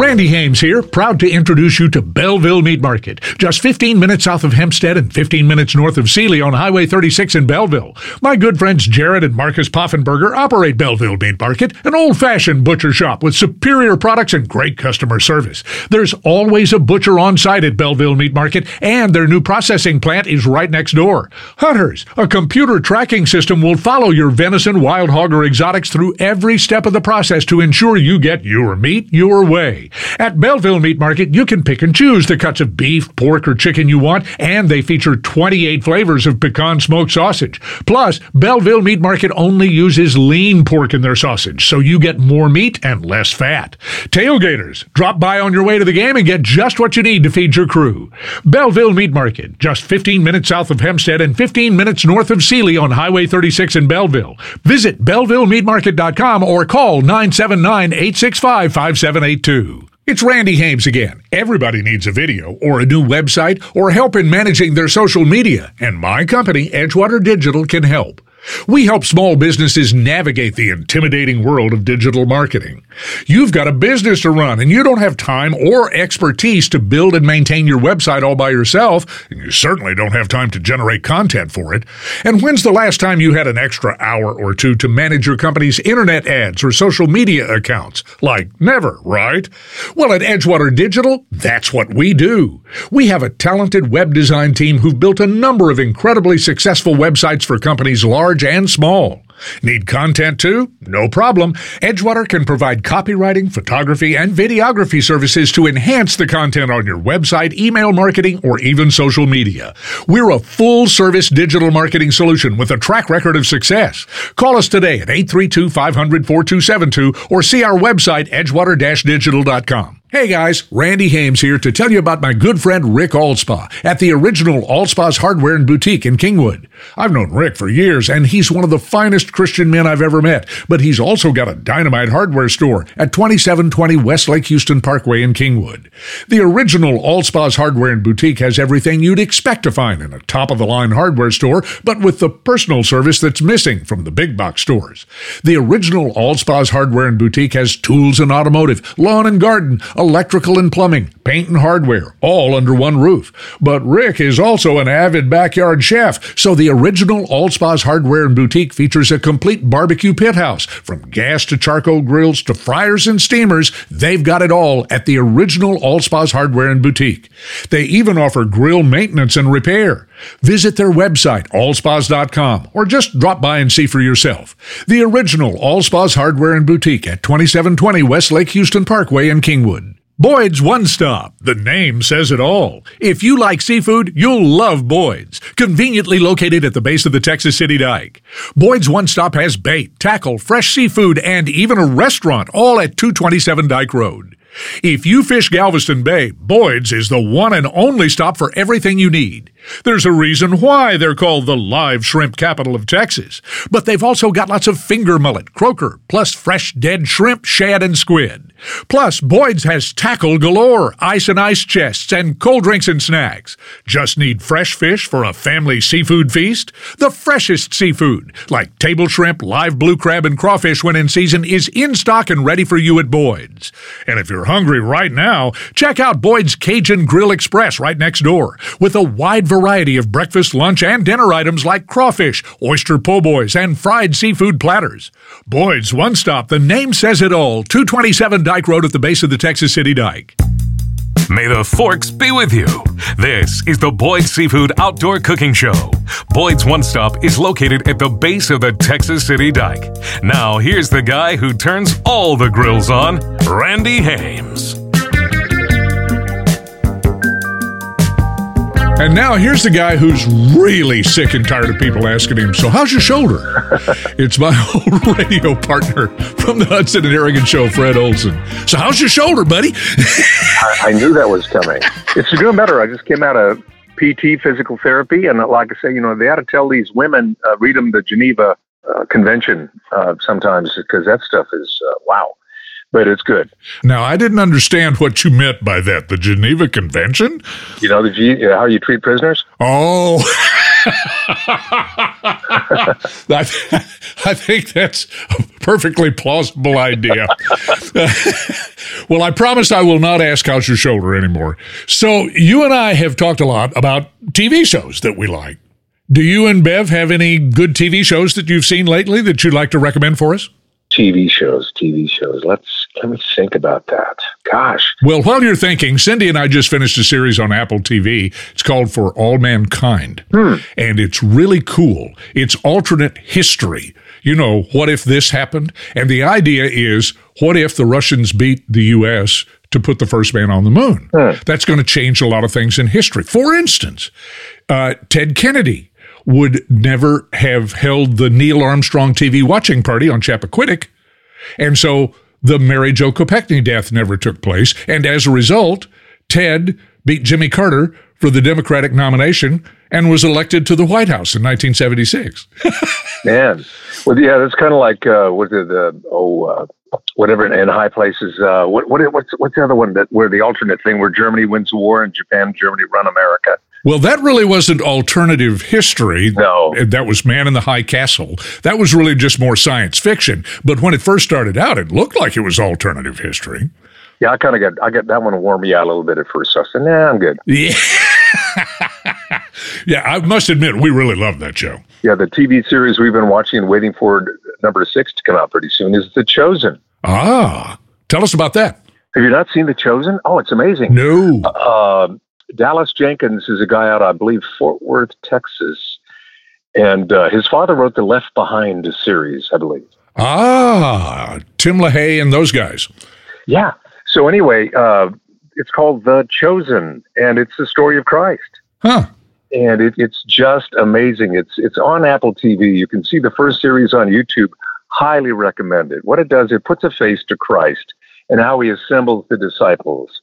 Randy Hames here, proud to introduce you to Belleville Meat Market, just 15 minutes south of Hempstead and 15 minutes north of Sealy on Highway 36 in Belleville. My good friends Jared and Marcus Poffenberger operate Belleville Meat Market, an old-fashioned butcher shop with superior products and great customer service. There's always a butcher on site at Belleville Meat Market, and their new processing plant is right next door. Hunters, a computer tracking system will follow your venison, wild hog, or exotics through every step of the process to ensure you get your meat your way. At Belleville Meat Market, you can pick and choose the cuts of beef, pork, or chicken you want, and they feature 28 flavors of pecan smoked sausage. Plus, Belleville Meat Market only uses lean pork in their sausage, so you get more meat and less fat. Tailgaters, drop by on your way to the game and get just what you need to feed your crew. Belleville Meat Market, just 15 minutes south of Hempstead and 15 minutes north of Sealy on Highway 36 in Belleville. Visit BellevilleMeatMarket.com or call 979 865 5782. It's Randy Hames again. Everybody needs a video or a new website or help in managing their social media, and my company, Edgewater Digital, can help. We help small businesses navigate the intimidating world of digital marketing. You've got a business to run and you don't have time or expertise to build and maintain your website all by yourself, and you certainly don't have time to generate content for it. And when's the last time you had an extra hour or two to manage your company's internet ads or social media accounts? Like never, right? Well, at Edgewater Digital, that's what we do. We have a talented web design team who've built a number of incredibly successful websites for companies large large and small. Need content too? No problem. Edgewater can provide copywriting, photography, and videography services to enhance the content on your website, email marketing, or even social media. We're a full service digital marketing solution with a track record of success. Call us today at 832 500 4272 or see our website, edgewater digital.com. Hey guys, Randy Hames here to tell you about my good friend Rick Alspaugh at the original Alspaugh's Hardware and Boutique in Kingwood. I've known Rick for years and he's one of the finest Christian men I've ever met, but he's also got a dynamite hardware store at 2720 West Lake Houston Parkway in Kingwood. The original Alspaugh's Hardware and Boutique has everything you'd expect to find in a top of the line hardware store, but with the personal service that's missing from the big box stores. The original Alspaugh's Hardware and Boutique has tools and automotive, lawn and garden, electrical and plumbing, paint and hardware, all under one roof. But Rick is also an avid backyard chef, so the original Alspaugh's Hardware and Boutique features a complete barbecue pit house. From gas to charcoal grills to fryers and steamers, they've got it all at the original Alspaugh's Hardware and Boutique. They even offer grill maintenance and repair. Visit their website, alspaughs.com, or just drop by and see for yourself. The original Alspaugh's Hardware and Boutique at 2720 West Lake Houston Parkway in Kingwood. Boyd's One Stop. The name says it all. If you like seafood, you'll love Boyd's. Conveniently located at the base of the Texas City Dike. Boyd's One Stop has bait, tackle, fresh seafood, and even a restaurant, all at 227 Dike Road. If you fish Galveston Bay, Boyd's is the one and only stop for everything you need. There's a reason why they're called the live shrimp capital of Texas. But they've also got lots of finger mullet, croaker, plus fresh dead shrimp, shad, and squid. Plus, Boyd's has tackle galore, ice and ice chests, and cold drinks and snacks. Just need fresh fish for a family seafood feast? The freshest seafood, like table shrimp, live blue crab, and crawfish when in season, is in stock and ready for you at Boyd's. And if you're hungry right now, check out Boyd's Cajun Grill Express right next door, with a wide variety of breakfast, lunch, and dinner items like crawfish, oyster po' boys, and fried seafood platters. Boyd's One Stop, the name says it all, 227 Dike Road at the base of the Texas City Dike. May the forks be with you. This is the Boyd Seafood Outdoor Cooking Show. Boyd's One Stop is located at the base of the Texas City Dike. Now, here's the guy who turns all the grills on, Randy Hames. And now here's the guy who's really sick and tired of people asking him, So, how's your shoulder? it's my old radio partner from the Hudson and Harrigan show, Fred Olson. So, how's your shoulder, buddy? I, I knew that was coming. It's doing better. I just came out of PT physical therapy, and like I say, you know, they ought to tell these women, uh, read them the Geneva uh, Convention uh, sometimes because that stuff is uh, wow but it's good. Now, I didn't understand what you meant by that. The Geneva Convention? You know, the G- how you treat prisoners? Oh. I, I think that's a perfectly plausible idea. well, I promise I will not ask how's your shoulder anymore. So, you and I have talked a lot about TV shows that we like. Do you and Bev have any good TV shows that you've seen lately that you'd like to recommend for us? TV shows, TV shows. Let's let me think about that. Gosh. Well, while you're thinking, Cindy and I just finished a series on Apple TV. It's called For All Mankind. Hmm. And it's really cool. It's alternate history. You know, what if this happened? And the idea is, what if the Russians beat the U.S. to put the first man on the moon. That's going to change a lot of things in history. For instance, uh, Ted Kennedy would never have held the Neil Armstrong TV watching party on Chappaquiddick. And so the Mary Jo Kopechne death never took place. And as a result, Ted beat Jimmy Carter for the Democratic nomination and was elected to the White House in 1976. Man, well, yeah, that's kind of like uh, was it uh, oh uh, whatever in high places. Uh, what what what's what's the other one that where the alternate thing where Germany wins the war and Japan Germany run America. Well, that really wasn't alternative history. No. That was Man in the High Castle. That was really just more science fiction. But when it first started out, it looked like it was alternative history. Yeah, I kind of got I got that one to warm me out a little bit at first. So I said, Nah, I'm good. Yeah. yeah, I must admit, we really love that show. Yeah, the TV series we've been watching and waiting for number six to come out pretty soon is The Chosen. Ah, tell us about that. Have you not seen The Chosen? Oh, it's amazing. No. Uh, Dallas Jenkins is a guy out, I believe, Fort Worth, Texas, and uh, his father wrote the Left Behind series, I believe. Ah, Tim LaHaye and those guys. Yeah. So anyway, uh, it's called The Chosen, and it's the story of Christ. Huh. and it, it's just amazing. It's it's on Apple TV. You can see the first series on YouTube. Highly recommended. What it does, it puts a face to Christ and how he assembles the disciples.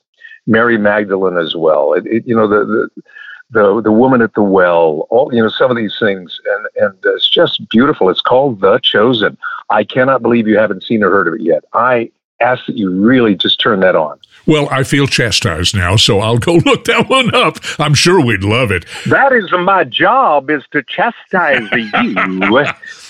Mary Magdalene as well. It, it, you know the, the the the woman at the well. All you know some of these things, and and it's just beautiful. It's called The Chosen. I cannot believe you haven't seen or heard of it yet. I ask that you really just turn that on. Well, I feel chastised now, so I'll go look that one up. I'm sure we'd love it. That is my job is to chastise you.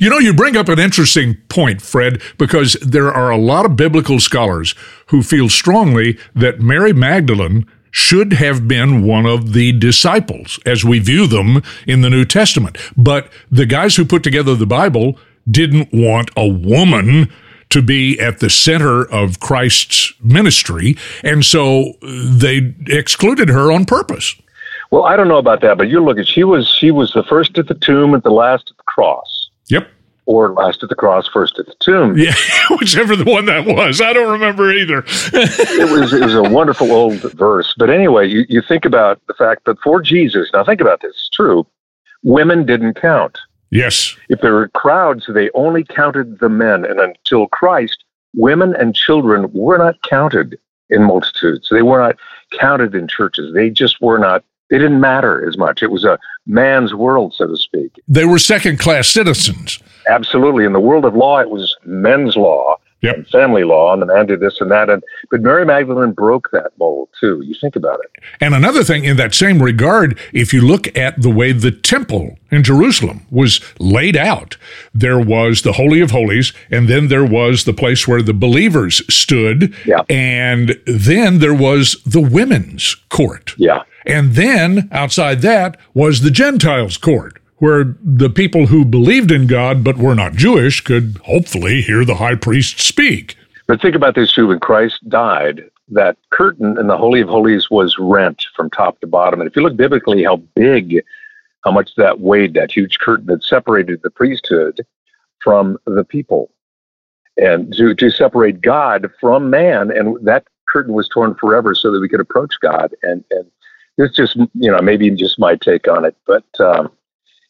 You know, you bring up an interesting point, Fred, because there are a lot of biblical scholars who feel strongly that Mary Magdalene should have been one of the disciples as we view them in the New Testament. But the guys who put together the Bible didn't want a woman to be at the center of Christ's ministry, and so they excluded her on purpose. Well, I don't know about that, but you look at she was she was the first at the tomb and the last at the cross, Yep. or last at the cross, first at the tomb. Yeah, whichever the one that was. I don't remember either. It was it was a wonderful old verse. But anyway, you, you think about the fact that for Jesus, now think about this, it's true, women didn't count. yes. If there were crowds, they only counted the men, and until Christ, women and children were not counted in multitudes. They were not counted in churches. They just were not. They didn't matter as much. It was a man's world, so to speak. They were second class citizens. Absolutely. In the world of law, it was men's law Yep. and family law, and the man did this and that. And but Mary Magdalene broke that mold too. You think about it. And another thing in that same regard, if you look at the way the temple in Jerusalem was laid out, there was the Holy of Holies, and then there was the place where the believers stood, Yeah. and then there was the women's court. Yeah. And then outside that was the Gentiles' court, where the people who believed in God but were not Jewish could hopefully hear the high priest speak. But think about this too. When Christ died, that curtain in the Holy of Holies was rent from top to bottom. And if you look biblically, how big, how much that weighed, that huge curtain that separated the priesthood from the people, and to to separate God from man, and that curtain was torn forever so that we could approach God. And and it's just you know maybe just my take on it, but. Um,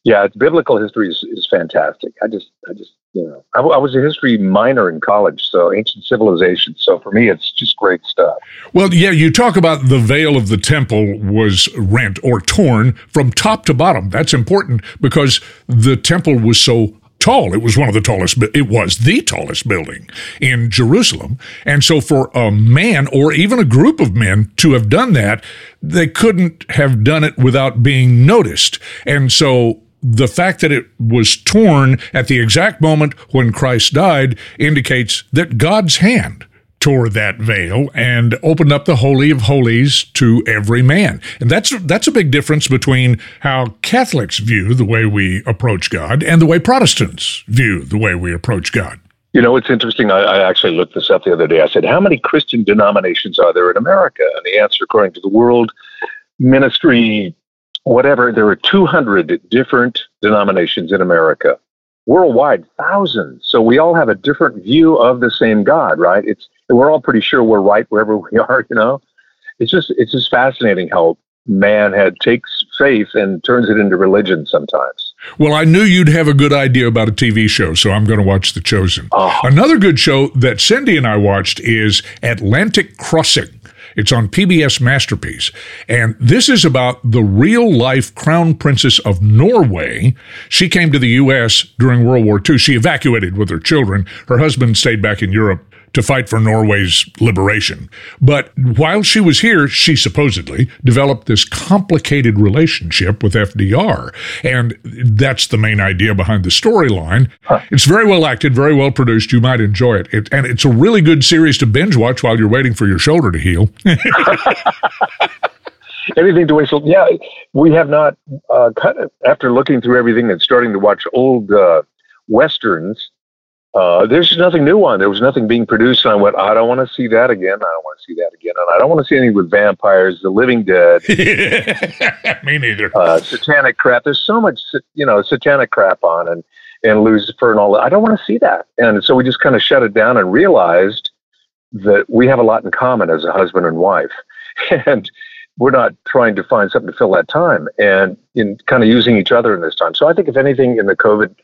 yeah, biblical history is, is fantastic. I just, I just, you know, I, I was a history minor in college, so ancient civilization. So for me, it's just great stuff. Well, yeah, you talk about the veil of the temple was rent or torn from top to bottom. That's important because the temple was so tall. It was one of the tallest, it was the tallest building in Jerusalem. And so for a man or even a group of men to have done that, they couldn't have done it without being noticed. And so the fact that it was torn at the exact moment when Christ died indicates that God's hand tore that veil and opened up the holy of holies to every man. And that's that's a big difference between how Catholics view the way we approach God and the way Protestants view the way we approach God. You know, it's interesting. I, I actually looked this up the other day. I said, How many Christian denominations are there in America? And the answer, according to the World Ministry, whatever, there are 200 different denominations in America. worldwide, thousands. So we all have a different view of the same God, right? It's we're all pretty sure we're right wherever we are, you know. It's just it's just fascinating how man had takes faith and turns it into religion sometimes. Well, I knew you'd have a good idea about a TV show, so I'm going to watch The Chosen. Oh. Another good show that Cindy and I watched is Atlantic Crossing. It's on PBS Masterpiece. And this is about the real life crown princess of Norway. She came to the U.S. during World War II. She evacuated with her children. Her husband stayed back in Europe to fight for Norway's liberation. But while she was here, she supposedly developed this complicated relationship with FDR. And that's the main idea behind the storyline. It's very well acted, very well produced. You might enjoy it. it. And it's a really good series to binge watch while you're waiting for your shoulder to heal. Anything to whistle? Yeah, we have not. Uh, kind of after looking through everything and starting to watch old uh, westerns. Uh, there's nothing new on. There was nothing being produced, and I went, I don't want to see that again. I don't want to see that again, and I don't want to see anything with vampires, the living dead, Me neither. uh, satanic crap. There's so much, you know, satanic crap on, and and Lucifer and all that. I don't want to see that, and so we just kind of shut it down and realized that we have a lot in common as a husband and wife, and we're not trying to find something to fill that time, and in kind of using each other in this time. So I think if anything in the COVID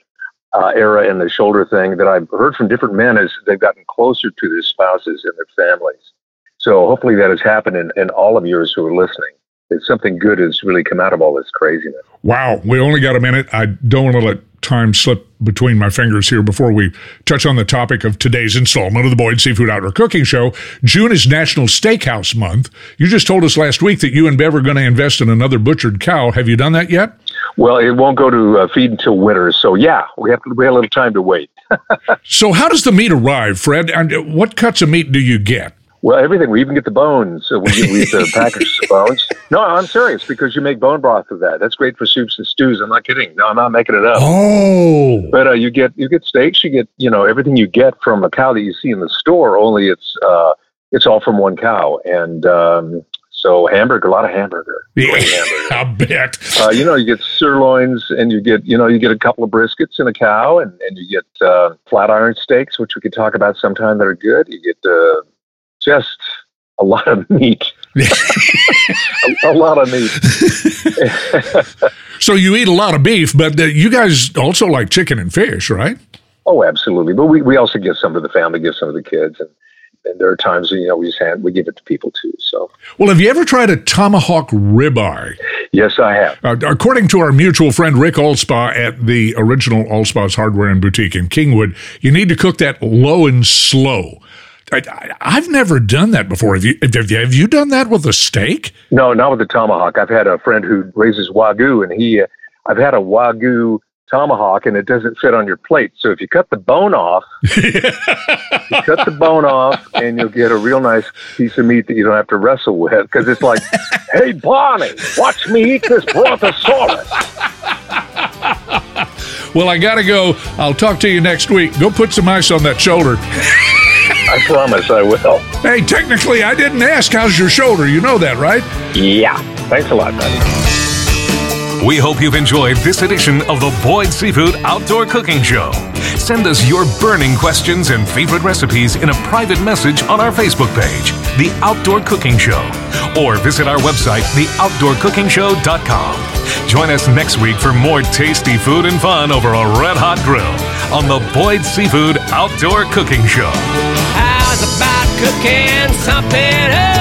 uh, era and the shoulder thing that I've heard from different men is they've gotten closer to their spouses and their families. So hopefully that has happened in, in all of yours who are listening. That something good has really come out of all this craziness. Wow, we only got a minute. I don't want to let time slip between my fingers here before we touch on the topic of today's installment of the Boyd Seafood Outdoor Cooking Show. June is National Steakhouse Month. You just told us last week that you and Bev are going to invest in another butchered cow. Have you done that yet? Well, it won't go to uh, feed until winter, so yeah, we have to, we have a little time to wait. So, how does the meat arrive, Fred? And what cuts of meat do you get? Well, everything. We even get the bones. So we get, we get the packaged bones. No, I'm serious because you make bone broth of that. That's great for soups and stews. I'm not kidding. No, I'm not making it up. Oh, But uh, you get you get steaks. You get you know everything you get from a cow that you see in the store. Only it's uh, it's all from one cow. And um, so hamburger, a lot of hamburger. Great hamburger. I bet. Uh, you know, you get sirloins, and you get you know you get a couple of briskets and a cow, and and you get uh, flat iron steaks, which we could talk about sometime that are good. You get uh, just a lot of meat. a, a lot of meat. So, you eat a lot of beef, but uh, you guys also like chicken and fish, right? Oh, absolutely. But we, we also give some to the family, give some to the kids, and, and there are times when, you know we just hand, we give it to people too. So Well, have you ever tried a tomahawk ribeye? yes, I have. Uh, according to our mutual friend Rick Alspaugh at the original Alspaugh's Hardware and Boutique in Kingwood, you need to cook that low and slow. I, I, have never done that before. Have you, have you? Have you done that with a steak? No, not with a tomahawk. I've had a friend who raises wagyu, and he, uh, I've had a wagyu tomahawk, and it doesn't fit on your plate. So if you cut the bone off, you cut the bone off, and you'll get a real nice piece of meat that you don't have to wrestle with. Because it's like, hey, Bonnie, watch me eat this brontosaurus. Well, I got to go. I'll talk to you next week. Go put some ice on that shoulder. I promise I will. Hey, technically, I didn't ask how's your shoulder. You know that, right? Yeah. Thanks a lot, buddy. We hope you've enjoyed this edition of the Boyd Seafood Outdoor Cooking Show. Send us your burning questions and favorite recipes in a private message on our Facebook page, The Outdoor Cooking Show, or visit our website, theoutdoorcookingshow.com. Join us next week for more tasty food and fun over a red hot grill on the Boyd Seafood Outdoor Cooking Show. How's about cooking something up?